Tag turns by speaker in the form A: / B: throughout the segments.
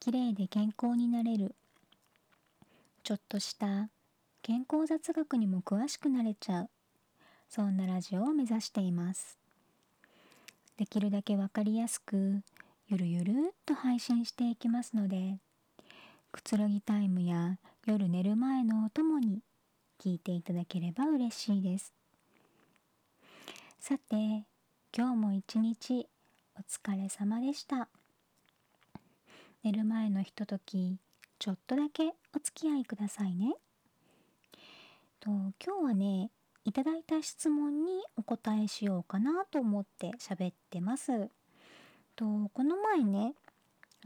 A: きれいで健康になれる。ちょっとした健康雑学にも詳しくなれちゃう。そんなラジオを目指しています。できるだけわかりやすくゆるゆるっと配信していきますのでくつろぎタイムや夜寝る前のお供に聞いていただければ嬉しいです。さて今日も一日お疲れ様でした。寝る前のひとときちょっとだけお付き合いくださいね。と今日はねいただいた質問にお答えしようかなと思って喋ってます。とこの前ね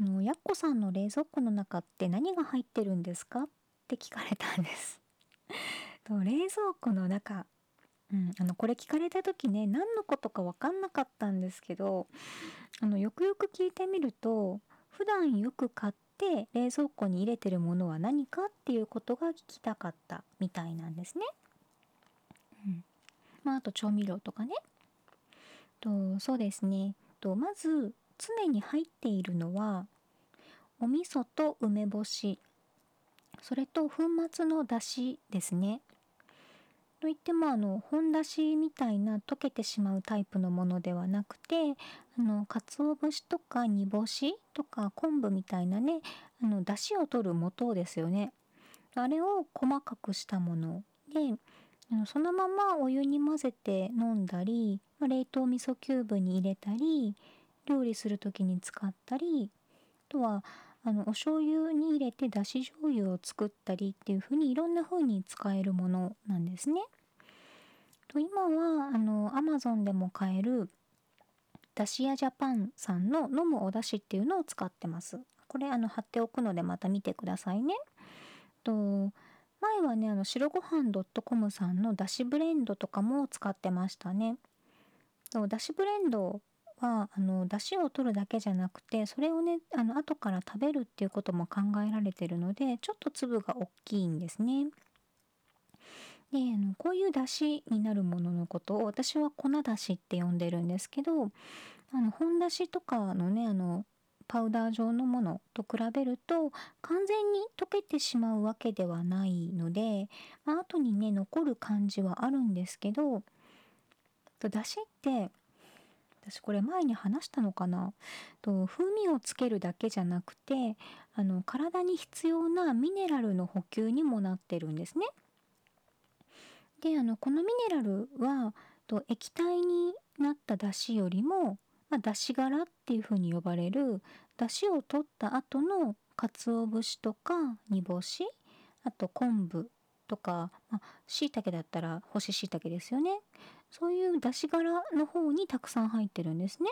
A: あのやっこさんの冷蔵庫の中って何が入ってるんですか？って聞かれたんです。と冷蔵庫の中うん、あのこれ聞かれた時ね何のことか分かんなかったんですけどあのよくよく聞いてみると普段よく買って冷蔵庫に入れてるものは何かっていうことが聞きたかったみたいなんですね。うん、まああと調味料とかね。とそうですね。とまず常に入っているのはお味噌と梅干しそれと粉末のだしですね。といってもあの本だしみたいな溶けてしまうタイプのものではなくてあの鰹節とか煮干しとか昆布みたいなねあの出汁を取る素ですよね。あれを細かくしたもの。でそのままお湯に混ぜて飲んだり冷凍味噌キューブに入れたり料理する時に使ったりあとはあのお醤油に入れてだし醤油を作ったりっていう風にいろんな風に使えるものなんですね。と今はあの Amazon でも買えるだし屋ジャパンさんの飲むお出汁っていうのを使ってます。これあの貼っておくのでまた見てくださいね。と前はねあの白ごはん .com さんのだしブレンドとかも使ってましたね。だしブレンドはあの出汁を取るだけじゃなくてそれをねあの後から食べるっていうことも考えられてるのでちょっと粒が大きいんですね。であのこういう出汁になるもののことを私は粉出汁って呼んでるんですけどあの本出汁とかのねあのパウダー状のものと比べると完全に溶けてしまうわけではないので、まあ後にね残る感じはあるんですけど出汁って私これ前に話したのかな？と風味をつけるだけじゃなくてあの体に必要なミネラルの補給にもなってるんですね。であのこのミネラルはと液体になっただしよりも、まあ、だし殻っていうふうに呼ばれるだしを取った後の鰹節とか煮干しあと昆布とかしいたけだったら干し椎茸ですよねそういう出し殻の方にたくさん入ってるんですね。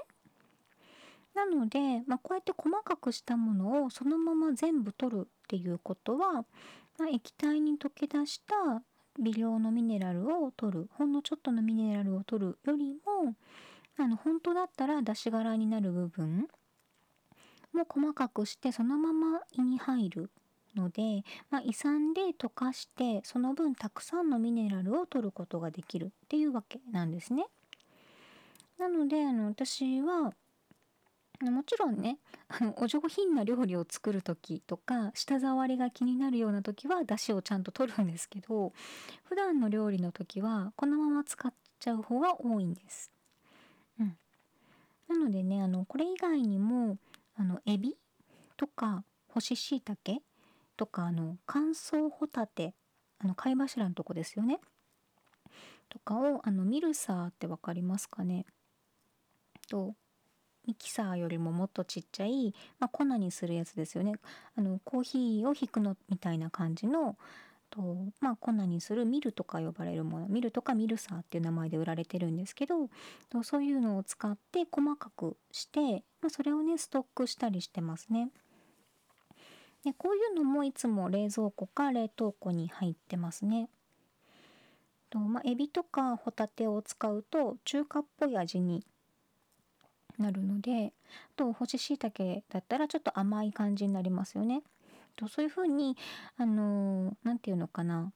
A: なので、まあ、こうやって細かくしたものをそのまま全部取るっていうことは、まあ、液体に溶け出した微量のミネラルを取るほんのちょっとのミネラルを取るよりもあの本当だったら出し殻になる部分も細かくしてそのまま胃に入るので、まあ、胃酸で溶かしてその分たくさんのミネラルを取ることができるっていうわけなんですね。なのであの私はもちろんねあのお上品な料理を作る時とか舌触りが気になるような時は出汁をちゃんと取るんですけど普段の料理の時はこのまま使っちゃう方が多いんです。うん、なのでねあのこれ以外にもあのエビとか干し椎茸とかあの乾燥ホタテあの貝柱のとこですよね。とかをあのミルサーって分かりますかね。とミキサーよりももっとちっちゃい、まあ、粉にするやつですよね。あのコーヒーをひくのみたいな感じのとまあ粉にするミルとか呼ばれるもの。ミルとかミルサーっていう名前で売られてるんですけどとそういうのを使って細かくして、まあ、それをねストックしたりしてますね。でこういうのもいつも冷蔵庫か冷凍庫に入ってますね。とまあ、エビとかホタテを使うと中華っぽい味になるのであと干し椎茸だったらちょっと甘い感じになりますよね。とそういう風にあの何、て言うのかな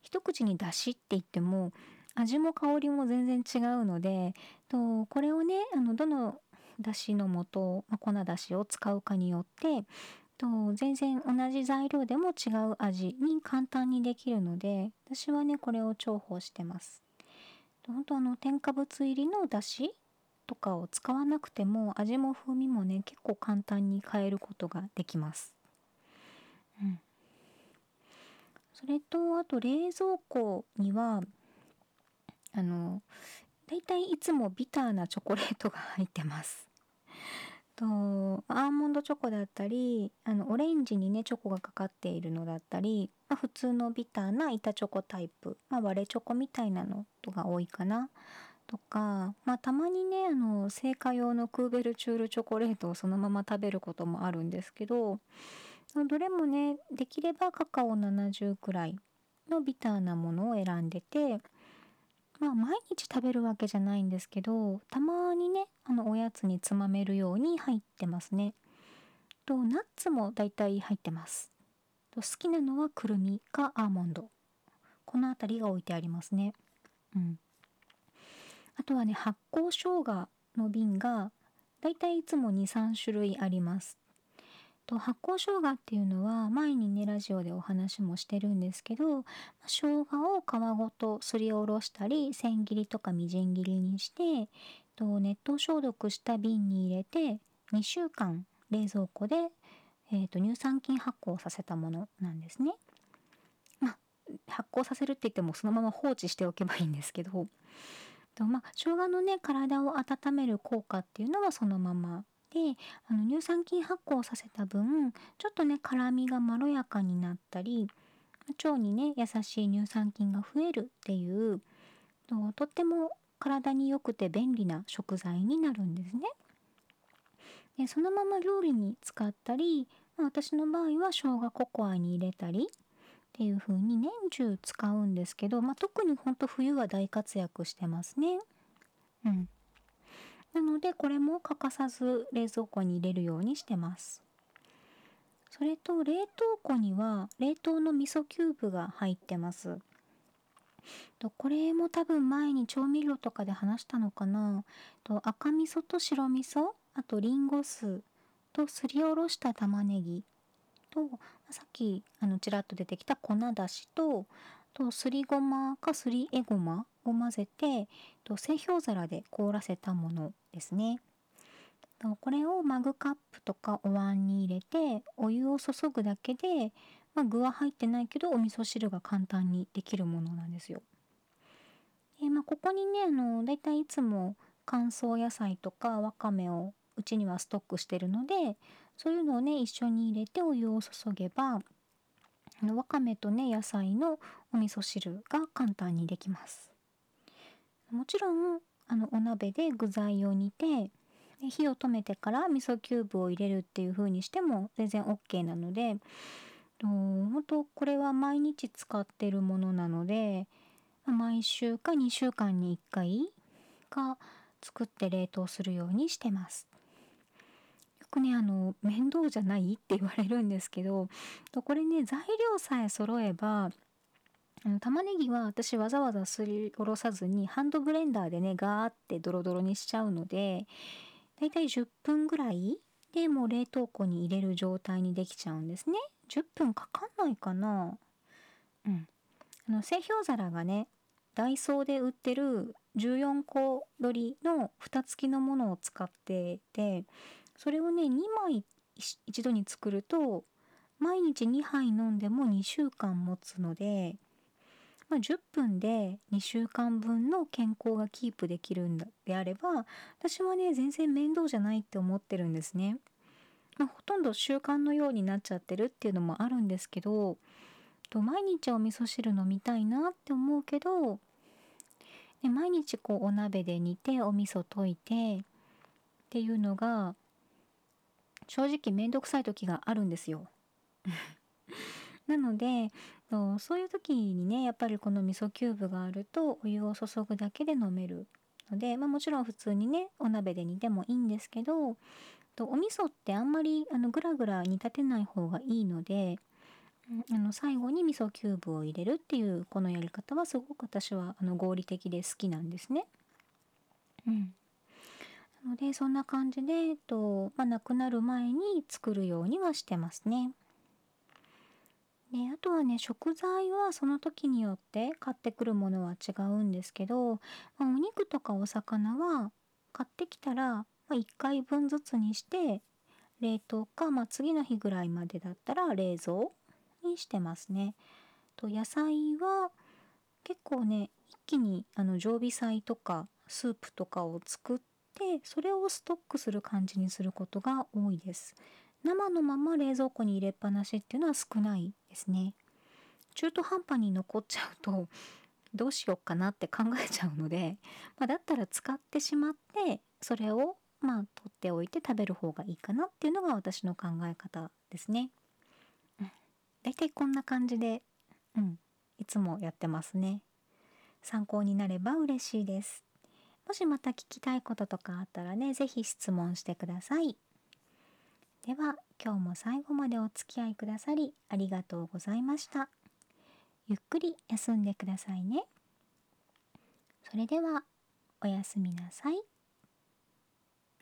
A: 一口に出汁って言っても味も香りも全然違うのでとこれをねあのどのだしの素、まあ、粉だしを使うかによってと全然同じ材料でも違う味に簡単にできるので私はねこれを重宝してます。本当あの添加物入りのだしとかを使わなくても味も風味もね結構簡単に変えることができます。うん、それとあと冷蔵庫にはあのだいたいいつもビターなチョコレートが入ってます。とアーモンドチョコだったりあのオレンジにねチョコがかかっているのだったり、まあ、普通のビターな板チョコタイプ、まあ、割れチョコみたいなのとが多いかな。とか、まあ、たまにねあの製菓用のクーベルチュールチョコレートをそのまま食べることもあるんですけどどれもねできればカカオ70くらいのビターなものを選んでてまあ毎日食べるわけじゃないんですけどたまにねあのおやつにつまめるように入ってますね。とナッツもだいたい入ってます。と好きなのはくるみかアーモンドこの辺りが置いてありますね。うん、あとはね発酵生姜の瓶がだいたいいつも23種類あります。と発酵生姜っていうのは前にねラジオでお話もしてるんですけど生姜を皮ごとすりおろしたり千切りとかみじん切りにしてと熱湯消毒した瓶に入れて2週間冷蔵庫で、えーと、乳酸菌発酵させたものなんですね。まあ、発酵させるって言ってもそのまま放置しておけばいいんですけどとまあ生姜のね体を温める効果っていうのはそのままであの乳酸菌発酵させた分ちょっとね辛みがまろやかになったり腸にね優しい乳酸菌が増えるっていうとっても体に良くて便利な食材になるんですね。でそのまま料理に使ったり、ま、私の場合は生姜ココアに入れたりっていう風に年中使うんですけど、まあ、特にほんと冬は大活躍してますね。うん。のでこれも欠かさず冷蔵庫に入れるようにしてます。それと冷凍庫には冷凍の味噌キューブが入ってます。とこれも多分前に調味料とかで話したのかなと赤味噌と白味噌あとリンゴ酢とすりおろした玉ねぎとさっきあのちらっと出てきた粉だしととすりごまかすりえごまを混ぜてと製氷皿で凍らせたものですね。これをマグカップとかお椀に入れてお湯を注ぐだけで、まあ、具は入ってないけどお味噌汁が簡単にできるものなんですよ。でまあ、ここにねあのだいたいいつも乾燥野菜とかわかめをうちにはストックしてるのでそういうのをね一緒に入れてお湯を注げばわかめとね野菜のお味噌汁が簡単にできます。もちろんあのお鍋で具材を煮てで火を止めてから味噌キューブを入れるっていう風にしても全然 OK なので本当これは毎日使ってるものなので毎週か2週間に1回か作って冷凍するようにしてます。よくねあの面倒じゃない？って言われるんですけどこれね材料さえ揃えばあの玉ねぎは私わざわざすりおろさずにハンドブレンダーでねガーってドロドロにしちゃうのでだいたい10分ぐらいでもう冷凍庫に入れる状態にできちゃうんですね。10分かかんないかな。うん。あの製氷皿がねダイソーで売ってる14個取りの蓋付きのものを使っててそれをね2枚一度に作ると毎日2杯飲んでも2週間持つのでまあ、10分で2週間分の健康がキープできるんであれば私はね全然面倒じゃないって思ってるんですね。まあ、ほとんど習慣のようになっちゃってるっていうのもあるんですけど毎日お味噌汁飲みたいなって思うけどで毎日こうお鍋で煮てお味噌溶いてっていうのが正直めんどくさい時があるんですよ。なのでそういう時にねやっぱりこの味噌キューブがあるとお湯を注ぐだけで飲めるので、まあ、もちろん普通にねお鍋で煮てもいいんですけどお味噌ってあんまりあのグラグラ煮立てない方がいいのであの最後に味噌キューブを入れるっていうこのやり方はすごく私はあの合理的で好きなんですね。うん、なのでそんな感じで、えっとまあ、亡くなる前に作るようにはしてますね。であとはね食材はその時によって買ってくるものは違うんですけど、まあ、お肉とかお魚は買ってきたら、まあ、1回分ずつにして冷凍か、まあ、次の日ぐらいまでだったら冷蔵にしてますね。と野菜は結構ね一気にあの常備菜とかスープとかを作ってそれをストックする感じにすることが多いです。生のまま冷蔵庫に入れっぱなしっていうのは少ないですね。中途半端に残っちゃうとどうしようかなって考えちゃうので、まあ、だったら使ってしまってそれをまあ取っておいて食べる方がいいかなっていうのが私の考え方ですね。だいたいこんな感じで、うん、いつもやってますね。参考になれば嬉しいです。もしまた聞きたいこととかあったらね、是非質問してください。では、今日も最後までお付き合いくださりありがとうございました。ゆっくり休んでくださいね。それでは、おやすみなさい。